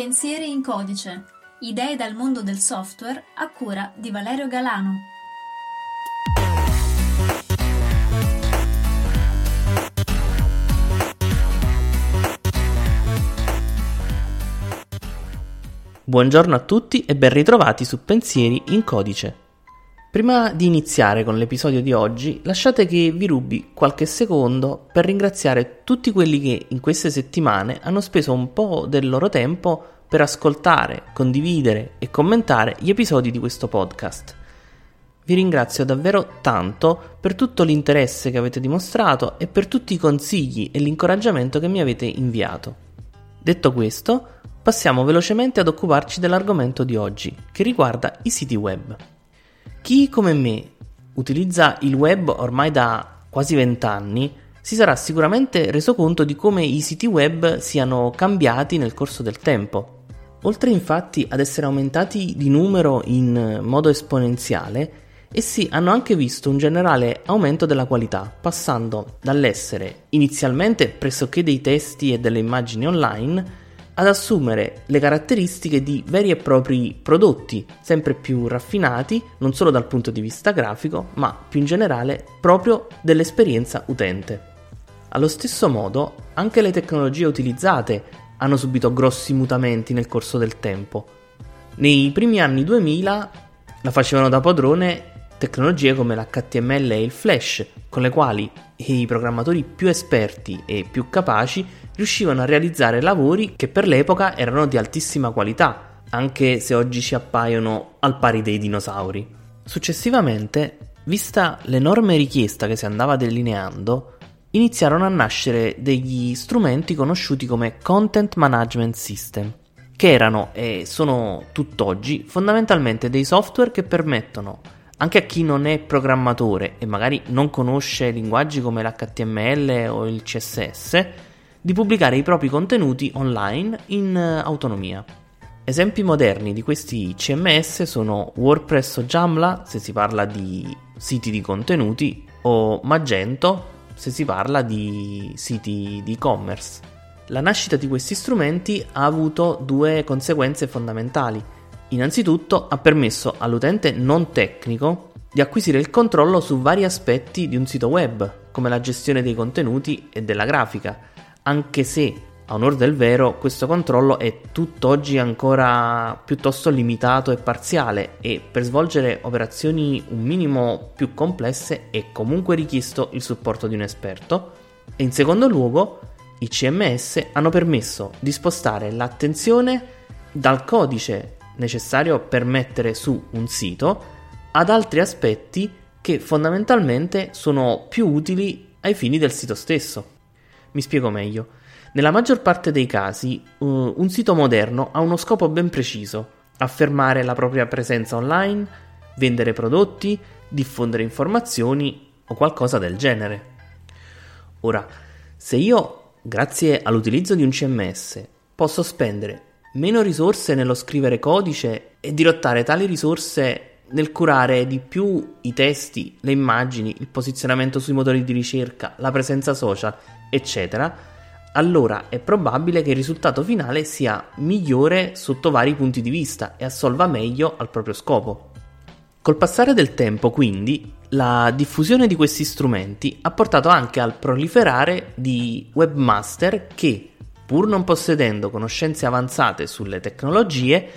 Pensieri in codice. Idee dal mondo del software a cura di Valerio Galano. Buongiorno a tutti e ben ritrovati su Pensieri in codice. Prima di iniziare con l'episodio di oggi, lasciate che vi rubi qualche secondo per ringraziare tutti quelli che in queste settimane hanno speso un po' del loro tempo per ascoltare, condividere e commentare gli episodi di questo podcast. Vi ringrazio davvero tanto per tutto l'interesse che avete dimostrato e per tutti i consigli e l'incoraggiamento che mi avete inviato. Detto questo, passiamo velocemente ad occuparci dell'argomento di oggi, che riguarda i siti web. Chi come me utilizza il web ormai da quasi vent'anni si sarà sicuramente reso conto di come i siti web siano cambiati nel corso del tempo. Oltre infatti ad essere aumentati di numero in modo esponenziale, essi hanno anche visto un generale aumento della qualità, passando dall'essere inizialmente pressoché dei testi e delle immagini online ad assumere le caratteristiche di veri e propri prodotti, sempre più raffinati, non solo dal punto di vista grafico, ma più in generale proprio dell'esperienza utente. Allo stesso modo, anche le tecnologie utilizzate hanno subito grossi mutamenti nel corso del tempo. Nei primi anni 2000 la facevano da padrone tecnologie come l'HTML e il Flash, con le quali i programmatori più esperti e più capaci riuscivano a realizzare lavori che per l'epoca erano di altissima qualità, anche se oggi ci appaiono al pari dei dinosauri. Successivamente, vista l'enorme richiesta che si andava delineando, iniziarono a nascere degli strumenti conosciuti come Content Management System, che erano e sono tutt'oggi fondamentalmente dei software che permettono anche a chi non è programmatore e magari non conosce linguaggi come l'HTML o il CSS, di pubblicare i propri contenuti online in eh, autonomia. Esempi moderni di questi CMS sono WordPress o Joomla se si parla di siti di contenuti o Magento se si parla di siti di e-commerce. La nascita di questi strumenti ha avuto due conseguenze fondamentali. Innanzitutto ha permesso all'utente non tecnico di acquisire il controllo su vari aspetti di un sito web, come la gestione dei contenuti e della grafica, anche se a onor del vero questo controllo è tutt'oggi ancora piuttosto limitato e parziale e per svolgere operazioni un minimo più complesse è comunque richiesto il supporto di un esperto e in secondo luogo i CMS hanno permesso di spostare l'attenzione dal codice necessario per mettere su un sito ad altri aspetti che fondamentalmente sono più utili ai fini del sito stesso. Mi spiego meglio. Nella maggior parte dei casi, uh, un sito moderno ha uno scopo ben preciso: affermare la propria presenza online, vendere prodotti, diffondere informazioni o qualcosa del genere. Ora, se io, grazie all'utilizzo di un CMS, posso spendere meno risorse nello scrivere codice e dirottare tali risorse nel curare di più i testi, le immagini, il posizionamento sui motori di ricerca, la presenza social eccetera, allora è probabile che il risultato finale sia migliore sotto vari punti di vista e assolva meglio al proprio scopo. Col passare del tempo, quindi, la diffusione di questi strumenti ha portato anche al proliferare di webmaster che, pur non possedendo conoscenze avanzate sulle tecnologie,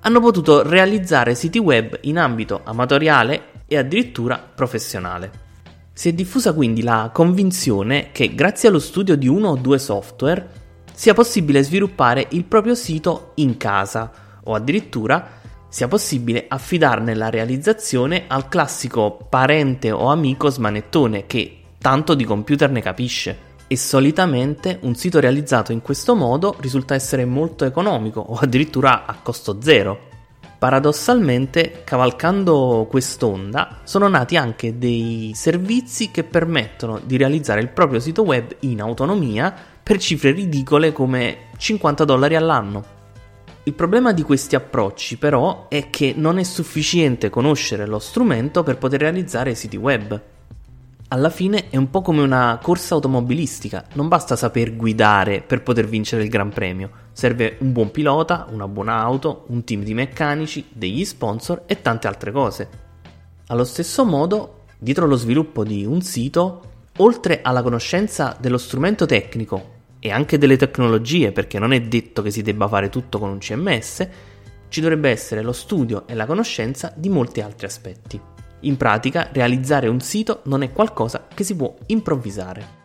hanno potuto realizzare siti web in ambito amatoriale e addirittura professionale. Si è diffusa quindi la convinzione che grazie allo studio di uno o due software sia possibile sviluppare il proprio sito in casa o addirittura sia possibile affidarne la realizzazione al classico parente o amico smanettone che tanto di computer ne capisce. E solitamente un sito realizzato in questo modo risulta essere molto economico o addirittura a costo zero. Paradossalmente, cavalcando quest'onda, sono nati anche dei servizi che permettono di realizzare il proprio sito web in autonomia per cifre ridicole come 50 dollari all'anno. Il problema di questi approcci però è che non è sufficiente conoscere lo strumento per poter realizzare siti web. Alla fine è un po' come una corsa automobilistica, non basta saper guidare per poter vincere il Gran Premio, Serve un buon pilota, una buona auto, un team di meccanici, degli sponsor e tante altre cose. Allo stesso modo, dietro lo sviluppo di un sito, oltre alla conoscenza dello strumento tecnico e anche delle tecnologie, perché non è detto che si debba fare tutto con un CMS, ci dovrebbe essere lo studio e la conoscenza di molti altri aspetti. In pratica, realizzare un sito non è qualcosa che si può improvvisare.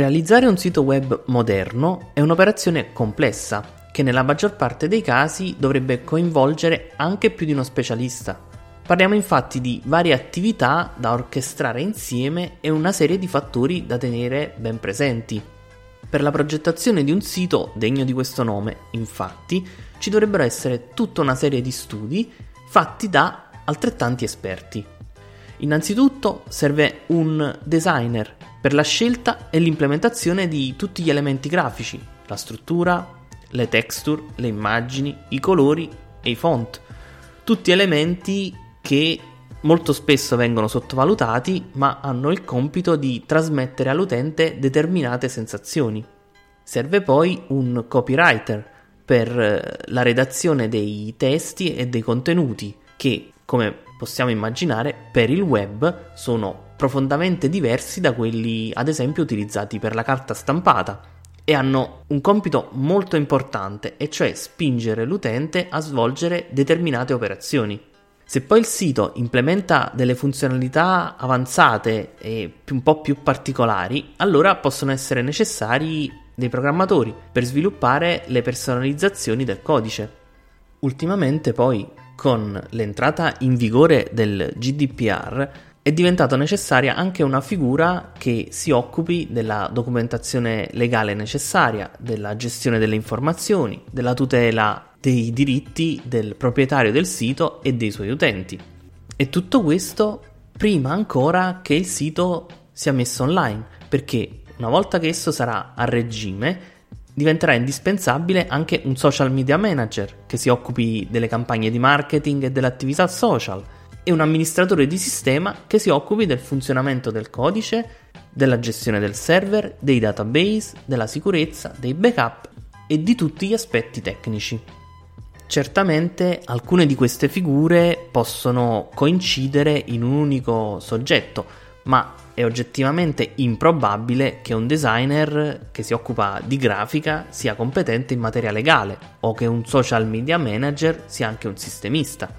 Realizzare un sito web moderno è un'operazione complessa che nella maggior parte dei casi dovrebbe coinvolgere anche più di uno specialista. Parliamo infatti di varie attività da orchestrare insieme e una serie di fattori da tenere ben presenti. Per la progettazione di un sito degno di questo nome, infatti, ci dovrebbero essere tutta una serie di studi fatti da altrettanti esperti. Innanzitutto serve un designer per la scelta e l'implementazione di tutti gli elementi grafici, la struttura, le texture, le immagini, i colori e i font. Tutti elementi che molto spesso vengono sottovalutati ma hanno il compito di trasmettere all'utente determinate sensazioni. Serve poi un copywriter per eh, la redazione dei testi e dei contenuti che, come possiamo immaginare, per il web sono profondamente diversi da quelli ad esempio utilizzati per la carta stampata e hanno un compito molto importante e cioè spingere l'utente a svolgere determinate operazioni. Se poi il sito implementa delle funzionalità avanzate e un po' più particolari, allora possono essere necessari dei programmatori per sviluppare le personalizzazioni del codice. Ultimamente poi, con l'entrata in vigore del GDPR, è diventata necessaria anche una figura che si occupi della documentazione legale necessaria, della gestione delle informazioni, della tutela dei diritti del proprietario del sito e dei suoi utenti. E tutto questo prima ancora che il sito sia messo online, perché una volta che esso sarà a regime, diventerà indispensabile anche un social media manager che si occupi delle campagne di marketing e dell'attività social e un amministratore di sistema che si occupi del funzionamento del codice, della gestione del server, dei database, della sicurezza, dei backup e di tutti gli aspetti tecnici. Certamente alcune di queste figure possono coincidere in un unico soggetto, ma è oggettivamente improbabile che un designer che si occupa di grafica sia competente in materia legale o che un social media manager sia anche un sistemista.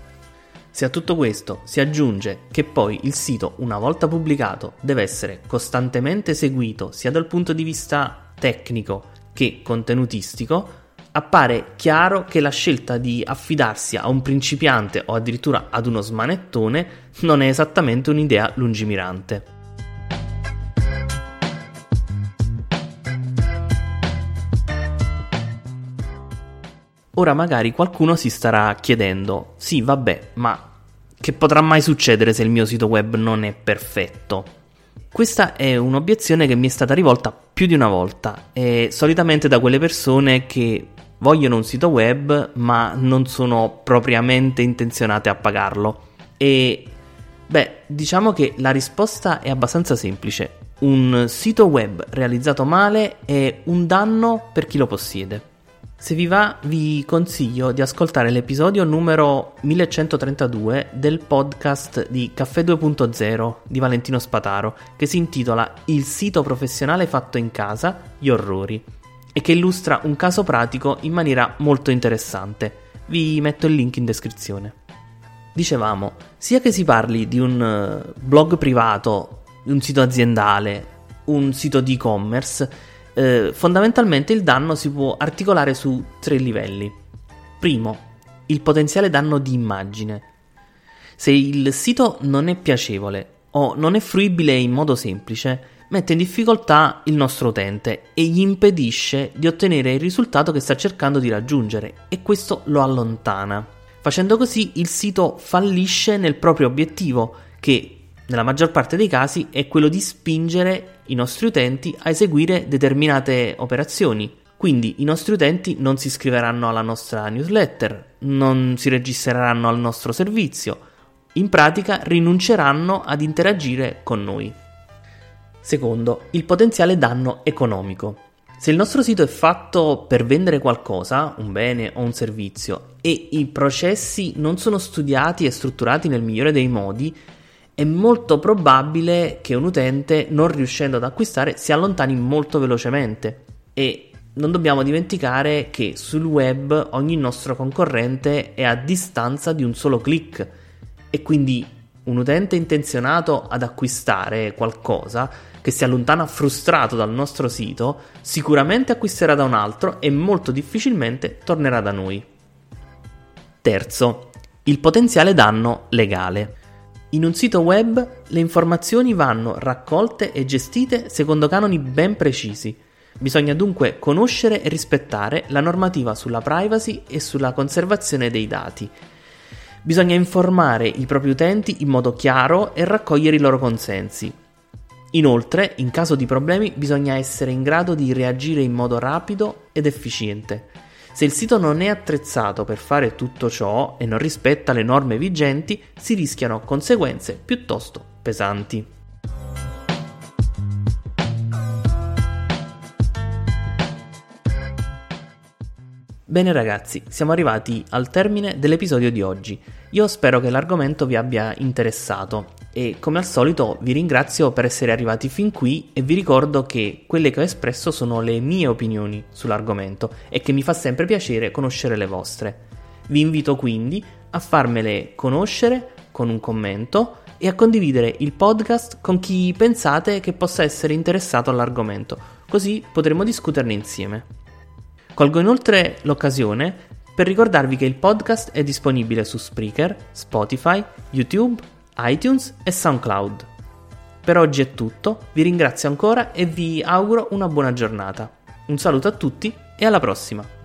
Se a tutto questo si aggiunge che poi il sito, una volta pubblicato, deve essere costantemente seguito sia dal punto di vista tecnico che contenutistico, appare chiaro che la scelta di affidarsi a un principiante o addirittura ad uno smanettone non è esattamente un'idea lungimirante. Ora magari qualcuno si starà chiedendo, sì vabbè, ma che potrà mai succedere se il mio sito web non è perfetto? Questa è un'obiezione che mi è stata rivolta più di una volta e solitamente da quelle persone che vogliono un sito web ma non sono propriamente intenzionate a pagarlo. E beh, diciamo che la risposta è abbastanza semplice. Un sito web realizzato male è un danno per chi lo possiede. Se vi va, vi consiglio di ascoltare l'episodio numero 1132 del podcast di Caffè 2.0 di Valentino Spataro, che si intitola Il sito professionale fatto in casa, gli orrori, e che illustra un caso pratico in maniera molto interessante. Vi metto il link in descrizione. Dicevamo, sia che si parli di un eh, blog privato, un sito aziendale, un sito di e-commerce, eh, fondamentalmente il danno si può articolare su tre livelli. Primo, il potenziale danno di immagine. Se il sito non è piacevole o non è fruibile in modo semplice, mette in difficoltà il nostro utente e gli impedisce di ottenere il risultato che sta cercando di raggiungere e questo lo allontana. Facendo così il sito fallisce nel proprio obiettivo, che nella maggior parte dei casi è quello di spingere i nostri utenti a eseguire determinate operazioni. Quindi i nostri utenti non si iscriveranno alla nostra newsletter, non si registreranno al nostro servizio In pratica rinunceranno ad interagire con noi. Secondo, il potenziale danno economico. Se il nostro sito è fatto per vendere qualcosa, un bene o un servizio, e i processi non sono studiati e strutturati nel migliore dei modi, è molto probabile che un utente, non riuscendo ad acquistare, si allontani molto velocemente. E non dobbiamo dimenticare che sul web ogni nostro concorrente è a distanza di un solo clic e quindi un utente intenzionato ad acquistare qualcosa che si allontana frustrato dal nostro sito, sicuramente acquisterà da un altro e molto difficilmente tornerà da noi. Terzo, il potenziale danno legale. In un sito web le informazioni vanno raccolte e gestite secondo canoni ben precisi. Bisogna dunque conoscere e rispettare la normativa sulla privacy e sulla conservazione dei dati. Bisogna informare i propri utenti in modo chiaro e raccogliere i loro consensi. Inoltre, in caso di problemi, bisogna essere in grado di reagire in modo rapido ed efficiente. Se il sito non è attrezzato per fare tutto ciò e non rispetta le norme vigenti, si rischiano conseguenze piuttosto pesanti. Bene ragazzi, siamo arrivati al termine dell'episodio di oggi. Io spero che l'argomento vi abbia interessato e come al solito vi ringrazio per essere arrivati fin qui e vi ricordo che quelle che ho espresso sono le mie opinioni sull'argomento e che mi fa sempre piacere conoscere le vostre. Vi invito quindi a farmele conoscere con un commento e a condividere il podcast con chi pensate che possa essere interessato all'argomento, così potremo discuterne insieme. Colgo inoltre l'occasione per ricordarvi che il podcast è disponibile su Spreaker, Spotify, YouTube, iTunes e SoundCloud. Per oggi è tutto, vi ringrazio ancora e vi auguro una buona giornata. Un saluto a tutti e alla prossima!